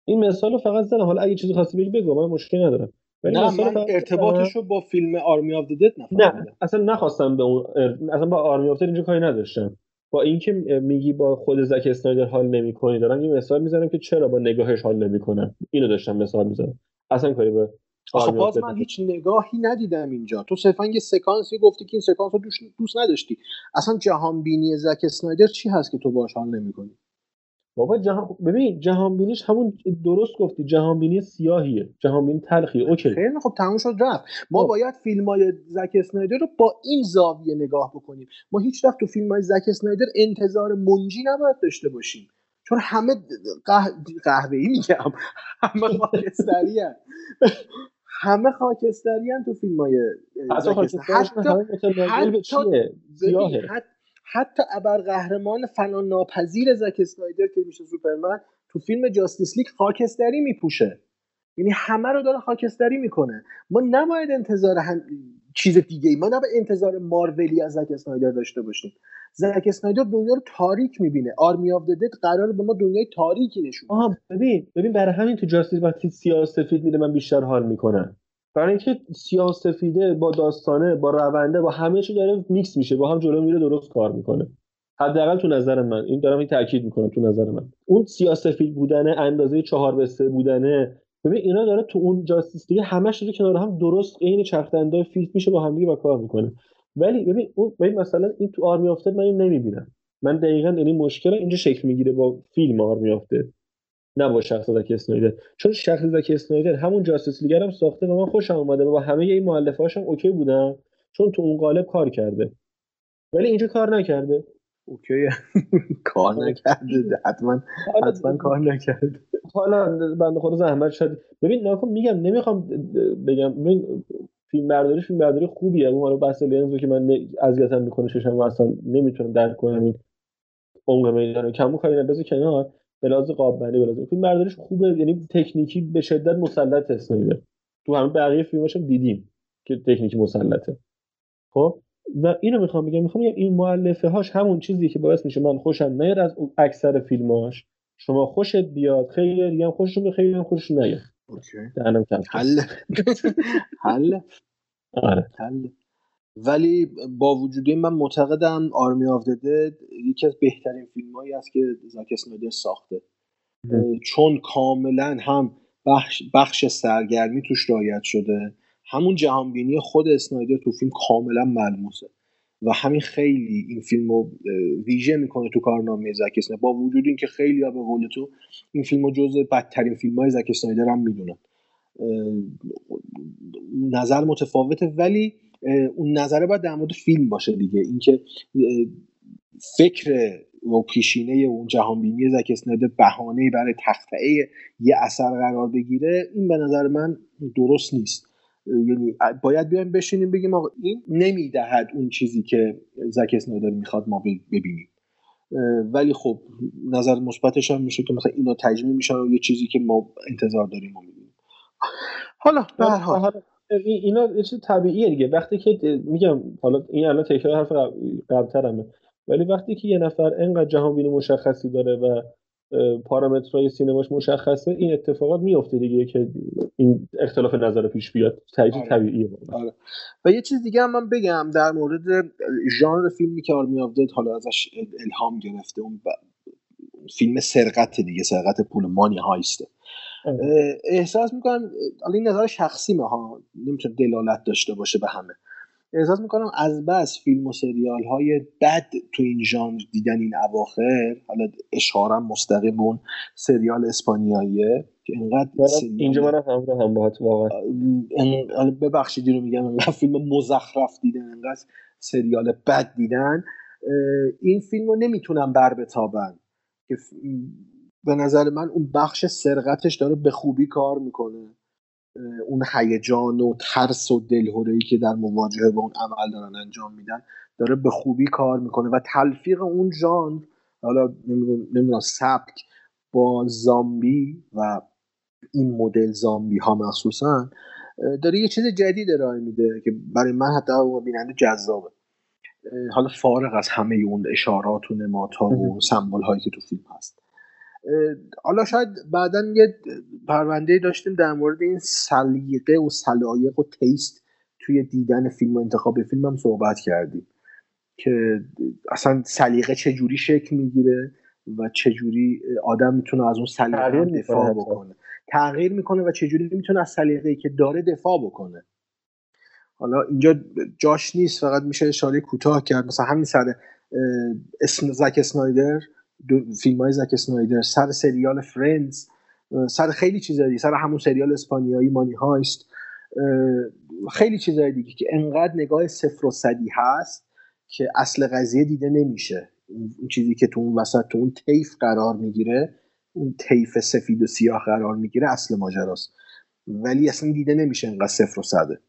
این مثال رو فقط زدم. حالا اگه چیزی خواستی بگی بگو من مشکلی ندارم. ولی نه من ارتباطش رو با فیلم Army of Dead نه اصلا نخواستم به اون اصلا با Army of اینجا کاری نداشتم. با اینکه میگی با خود زک اسنایدر حال نمی‌کنی دارم یه مثال می‌زنم که چرا با نگاهش حال نمی‌کنم. اینو داشتم مثال می‌زنم اصلا کاری به آخه باز من هیچ نگاهی ندیدم اینجا. تو صرفا یه سکانسی گفتی که این سکانس رو دوست نداشتی. اصلا جهان بینی زک اسنایدر چی هست که تو باش حال نمی‌کنی؟ بابا جهان ببین جهان بینیش همون درست گفتی. جهان بینی سیاهیه. جهان بینی تلخیه. اوکی. خیلی خب تموم شد رفت. ما خب. باید فیلم های زک اسنایدر رو با این زاویه نگاه بکنیم. ما هیچ وقت تو فیلم های زک اسنایدر انتظار منجی نباید داشته باشیم. چون همه قهوه ای میگم. همه خاکستری همه خاکستری تو فیلم های حتی, حتی, حتی ابرقهرمان فنان ناپذیر زک اسنایدر که میشه سوپرمن تو فیلم جاستیس لیگ خاکستری میپوشه. یعنی همه رو داره خاکستری می‌کنه. ما نباید انتظار هم... چیز دیگه ای ما نباید انتظار مارولی از زک اسنایدر داشته باشیم. زک اسنایدر دنیا رو تاریک می‌بینه. Army of Dead قرار به ما دنیای تاریکی نشون آها ببین ببین برای همین تو Justice وقتی سیاه سفید میده من بیشتر حال می‌کنم. برای اینکه سیاه سفیده با داستانه با رونده با همه چی داره میکس میشه با هم جلو میره درست کار می‌کنه. حداقل تو نظر من این دارم این تاکید می‌کنم تو نظر من. اون سیاه سفید بودنه اندازه چهار به سه بودنه ببین اینا داره تو اون Justice دیگه همش داره کنار هم درست عین چرخ fit میشه با هم دیگه با کار می‌کنه. ولی ببین اون ببین مثلا این تو Army of the Dead من نمی‌بینم. من دقیقا یعنی مشکل اینجا شکل می‌گیره با فیلم Army of the Dead. نه با شخص زک اسنایدر. چون شخص زک اسنایدر همون Justice League رو هم ساخته و من خوشم اومده و با همه این مؤلفه‌هاش هم OK بودم چون تو اون قالب کار کرده. ولی اینجا کار نکرده. OK. کار نکرده. حتما حتما کار نکرده. حالا بنده خدا زحمت شد. ببین ناکن میگم نمی‌خوام بگم ببین فیلم برداری فیلم برداری خوبیه. اون حالا بحث لنزو که من اذیتم می‌کنه ششم اصلا نمی‌تونم درک کنم این عمق میدان کمو کاری کنار. به لحاظ قاب بندی به لحاظ فیلم برداریش خوبه یعنی تکنیکی به شدت مسلط اسنایدر تو همه بقیه فیلماش هم دیدیم که تکنیکی مسلطه. خب؟ و اینو می‌خوام بگم می‌خوام بگم این مؤلفه هاش همون چیزی که باعث میشه من خوشم نیاد از اکثر فیلماش شما خوشت بیاد خیلی دیگه هم خوششون خیلی هم خوششون نیاد. حل حل آره. حل ولی با وجود این من معتقدم آرمی آف دد یکی از بهترین فیلم هایی است که زاک اسنایدر ساخته. چون کاملا هم بخش, بخش سرگرمی توش رعایت شده. همون جهانبینی خود اسنایدر تو فیلم کاملا ملموسه. و همین خیلی این فیلم رو ویژه می‌کنه تو کارنامه زک با وجود اینکه خیلی ها به قول تو این فیلم رو جز بدترین فیلم های زک اسنایدر هم می‌دونن. نظر متفاوته. ولی اون نظره باید در مورد فیلم باشه دیگه. اینکه فکر و پیشینه اون جهانبینی زک اسنایدر بهانه برای تخطئه یه اثر قرار بگیره این به نظر من درست نیست. یعنی باید بیایم بشینیم بگیم آقا این نمی‌دهد اون چیزی که زک اسنایدر می‌خواد ما ببینیم. ولی خب نظر مثبتش هم میشه که مثلا اینا تجمیع میشن و یه چیزی که ما انتظار داریم و می‌بینیم. حالا به هر حال. اینا یه چیز طبیعیه دیگه. وقتی که میگم حالا این الان تکرار حرف قبلترمه. ولی وقتی که یه نفر انقدر جهانبینی مشخصی داره و پارامترهای سینماش مشخصه این اتفاقات میفته دیگه که این اختلاف نظر پیش بیاد. تجدید آره. طبیعیه آره. و یه چیز دیگه هم من بگم در مورد ژانر فیلمی که آرمی آف حالا ازش الهام گرفته اون ب- فیلم سرقت دیگه سرقت پول مانی هایسته. احساس می‌کنم حالا این نظر شخصی ها نمی‌تونه دلالت داشته باشه به همه. احساس می‌کنم از بس فیلم و سریال های بد تو این ژانر دیدن این اواخر حالا اشارم مستقیم اون سریال اسپانیاییه که سریال اینجا منم همراه هم باهات واقعا. حالا ببخشید اینو میگم انقدر فیلم مزخرف دیدن انقدر سریال بد دیدن. این فیلم رو نمی‌تونم بر بتابن که به نظر من اون بخش سرقتش داره به خوبی کار می‌کنه. اون هیجان و ترس و دلهورهی که در مواجهه با اون عمل دارن انجام میدن داره به خوبی کار می‌کنه و تلفیق اون ژانر حالا نمی‌دونم سبک با زامبی و این مدل زامبی ها مخصوصا داره یه چیز جدید ارائه میده که برای من حتی بیننده جذابه. حالا فارغ از همه اون اشارات و نمادها و سمبل هایی که تو فیلم هست. حالا شاید بعدا یه پرونده داشتیم در مورد این سلیقه و سلایق و تیست توی دیدن فیلم و انتخاب فیلم هم صحبت کردیم که اصلا سلیقه چجوری شکل می‌گیره و چجوری آدم می‌تونه از اون سلیقه دفاع. بکنه. تغییر می‌کنه و چجوری می‌تونه از سلیقه‌ای که داره دفاع بکنه. حالا اینجا جاش نیست فقط میشه اشاره کوتاه کرد. مثلا همین سر اسم زک اسنایدر. فیلم های زک اسنایدر سر سریال فرندز سر خیلی چیزای دیگه سر همون سریال اسپانیایی مانی هایست. خیلی چیزای دیگه که انقدر نگاه صفر و صدی هست که اصل قضیه دیده نمیشه. اون چیزی که تو اون وسط تو اون طیف قرار می‌گیره اون طیف سفید و سیاه قرار می‌گیره اصل ماجراست. ولی اصلا دیده نمیشه انقدر صفر و صده.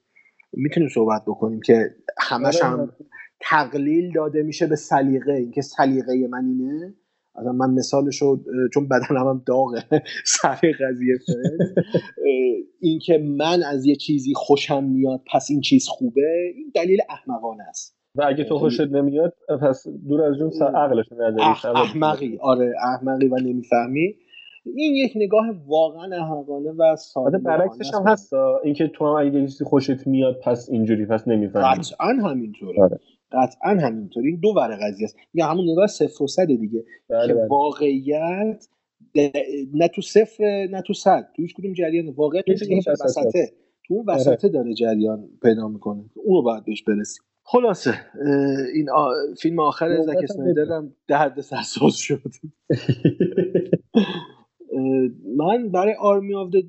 می‌تونیم صحبت بکنیم که همش آره. هم تقلیل داده میشه به سلیقه. اینکه سلیقه من اینه. مثلا من مثالش رو اه، چون بدنم هم داغه سر قضیه اینکه من از یه چیزی خوشم میاد پس این چیز خوبه این دلیل احمقانه است. و اگه تو خوشت نمیاد پس دور از جون سر عقلش نداری. احمقی. آره احمقی و نمی‌فهمی. این یک نگاه واقعا احمقانه و ساده آره برعکسش هم هست. اینکه تو هم اگه چیزی خوشت میاد پس اینجوری پس نمی‌فهمی. قطعا همینطوره. آره. قطعا همینطوره این دو ور قضیه است. یا همون نگاه صفر و صد دیگه بله، که بله. واقعیت نه تو صفر نه تو صد. تو هیچ کدوم جریان واقعیت. وسطه. تو اون وسطه داره جریان پیدا می‌کنه. اون رو باید بهش برسیم خلاصه این آ... فیلم آخر زک اسنایدر هم درد سرساز شد. من برای آرمی آف دد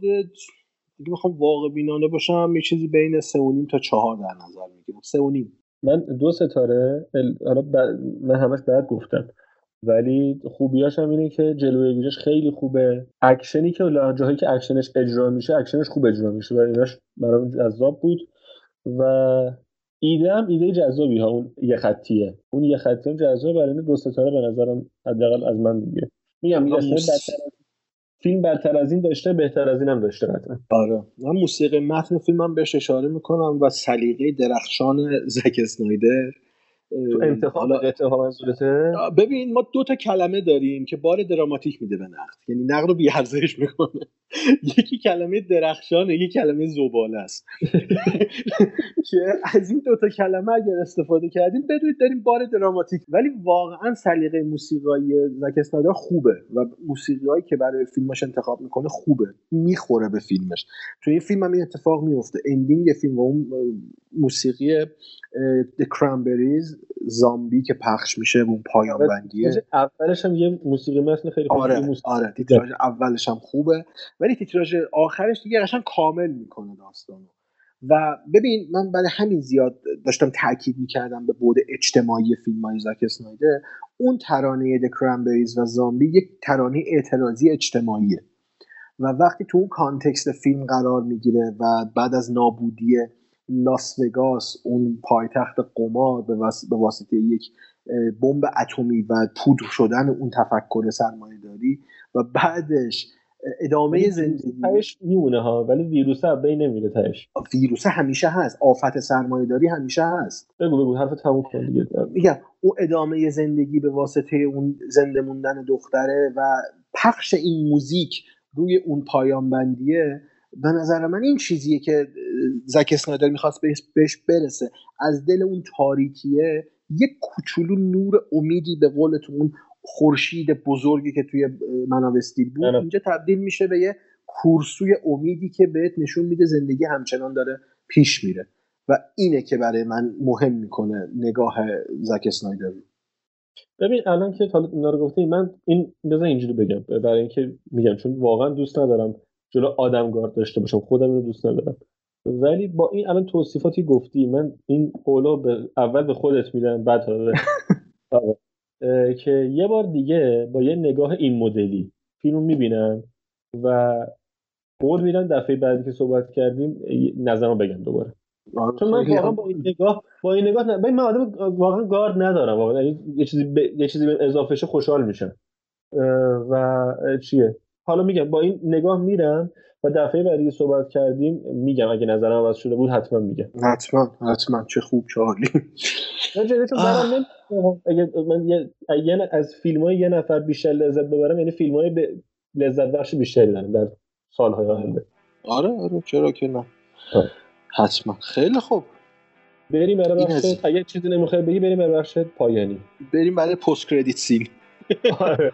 دیگه بخوام واقع بینانه باشم. یه چیزی بین سه و نیم تا چهار در نظر می‌گیرم. سه و نیم. من دو ستاره ال- حالا ب- من همش بعد گفتم. ولی خوبیاش هم اینه که جلوه ویژش خیلی خوبه. اکشنی که جاهایی که اکشنش اجرا میشه اکشنش خوب اجرا میشه و ایناش برام جذاب بود. و ایده هم ایده جذابی ها. اون یه خطیه. اون یه خطی هم جذابه برای دو ستاره به نظرم حداقل از من میگه. میگم میگم فیلم بدتر از این داشته بهتر از این هم داشته قطعا آره. من موسیقی متن فیلم هم بهش اشاره می‌کنم و سلیقه درخشان زک اسنایدر. تو انتخاب قطعه ها منظورته ببین ما دو تا کلمه داریم که بار دراماتیک میده به نقد. یعنی نقد رو بیارزش می‌کنه. یکی کلمه درخشانه یکی کلمه زباله است. که از این دو تا کلمه اگر استفاده کردیم بدونید داریم بار دراماتیک. ولی واقعا سلیقه موسیقایی زک خوبه و موسیقیایی که برای فیلمش انتخاب می‌کنه خوبه. می‌خوره به فیلمش. تو این فیلم هم این اتفاق میفته اندینگ فیلم و اون موسیقی The Cranberries. زامبی که پخش میشه اون پایان بندیه. اولش هم یه موسیقی متن خیلی خوبی آره موسیقی آره تیتراژ اولش هم خوبه. ولی تیتراژ آخرش دیگه قشنگ کامل می‌کنه داستانو. و ببین من برای همین زیاد داشتم تاکید می‌کردم به بود اجتماعی فیلم های زاک اسنایدر. اون ترانه د و زامبی یک ترانه اعتراضی اجتماعیه. و وقتی تو اون context فیلم قرار می‌گیره و بعد از نابودی لاس وگاس اون پایتخت قمار به, وس... به واسطه یک بمب اتمی و پودر شدن اون تفکر سرمایه داری و بعدش ادامه زندگی. تهش میمونه ها ولی ویروس از بین نمیره تهش. ویروس همیشه هست. آفت سرمایه داری همیشه هست. بگو بگو حرف تموم کن دیگه. میگم اون ادامه زندگی به واسطه اون زنده موندن دختره و پخش این موزیک روی اون پایان بندیه به نظر من این چیزیه که زک اسنایدر می‌خواست بهش, برسه. از دل اون تاریکیه یک کوچولو نور امیدی به قولتون اون خورشید بزرگی که توی منابع استیل بود آره. اینجا تبدیل میشه به یه کورسوی امیدی که بهت نشون میده زندگی همچنان داره پیش میره. و اینه که برای من مهم می‌کنه نگاه زک اسنایدر. ببین الان که حالا اینا رو گفتی من این بذار اینجوری بگم برای اینکه میگم چون واقعا دوست ندارم جلو آدم گارد داشته باشم. خودم اینو دوست ندارم. ولی با این الان توصیفاتی گفتی من این قولا به اول به خودت میدم بعد آره. که یه بار دیگه با یه نگاه این مدلی فیلم می‌بینم و قول میدم دفعه بعدی که صحبت کردیم نظرم بگم دوباره. چون من واقعا با این نگاه با این نگاه نه من آدم واقعا گارد ندارم واقعا یعنی یه چیزی به یه چیزی به اضافه شه خوشحال میشم. و چیه؟ حالا میگم با این نگاه میرم و دفعه بعدی که صحبت کردیم میگم اگه نظرم عوض شده بود حتما میگم. حتما حتما. چه خوب چه عالی. اگه من یه یه- از فیلم های یه نفر بیشتر لذت ببرم یعنی فیلم های به لذت بخش بیشتری دارم در سالهای آینده. آره آره. چرا که نه. حتما. خیلی خوب. بریم برای بخش اگه چیزی نمی‌خوای بگی بریم برای بخش پایانی. بریم برای پست کردیت سین. آره.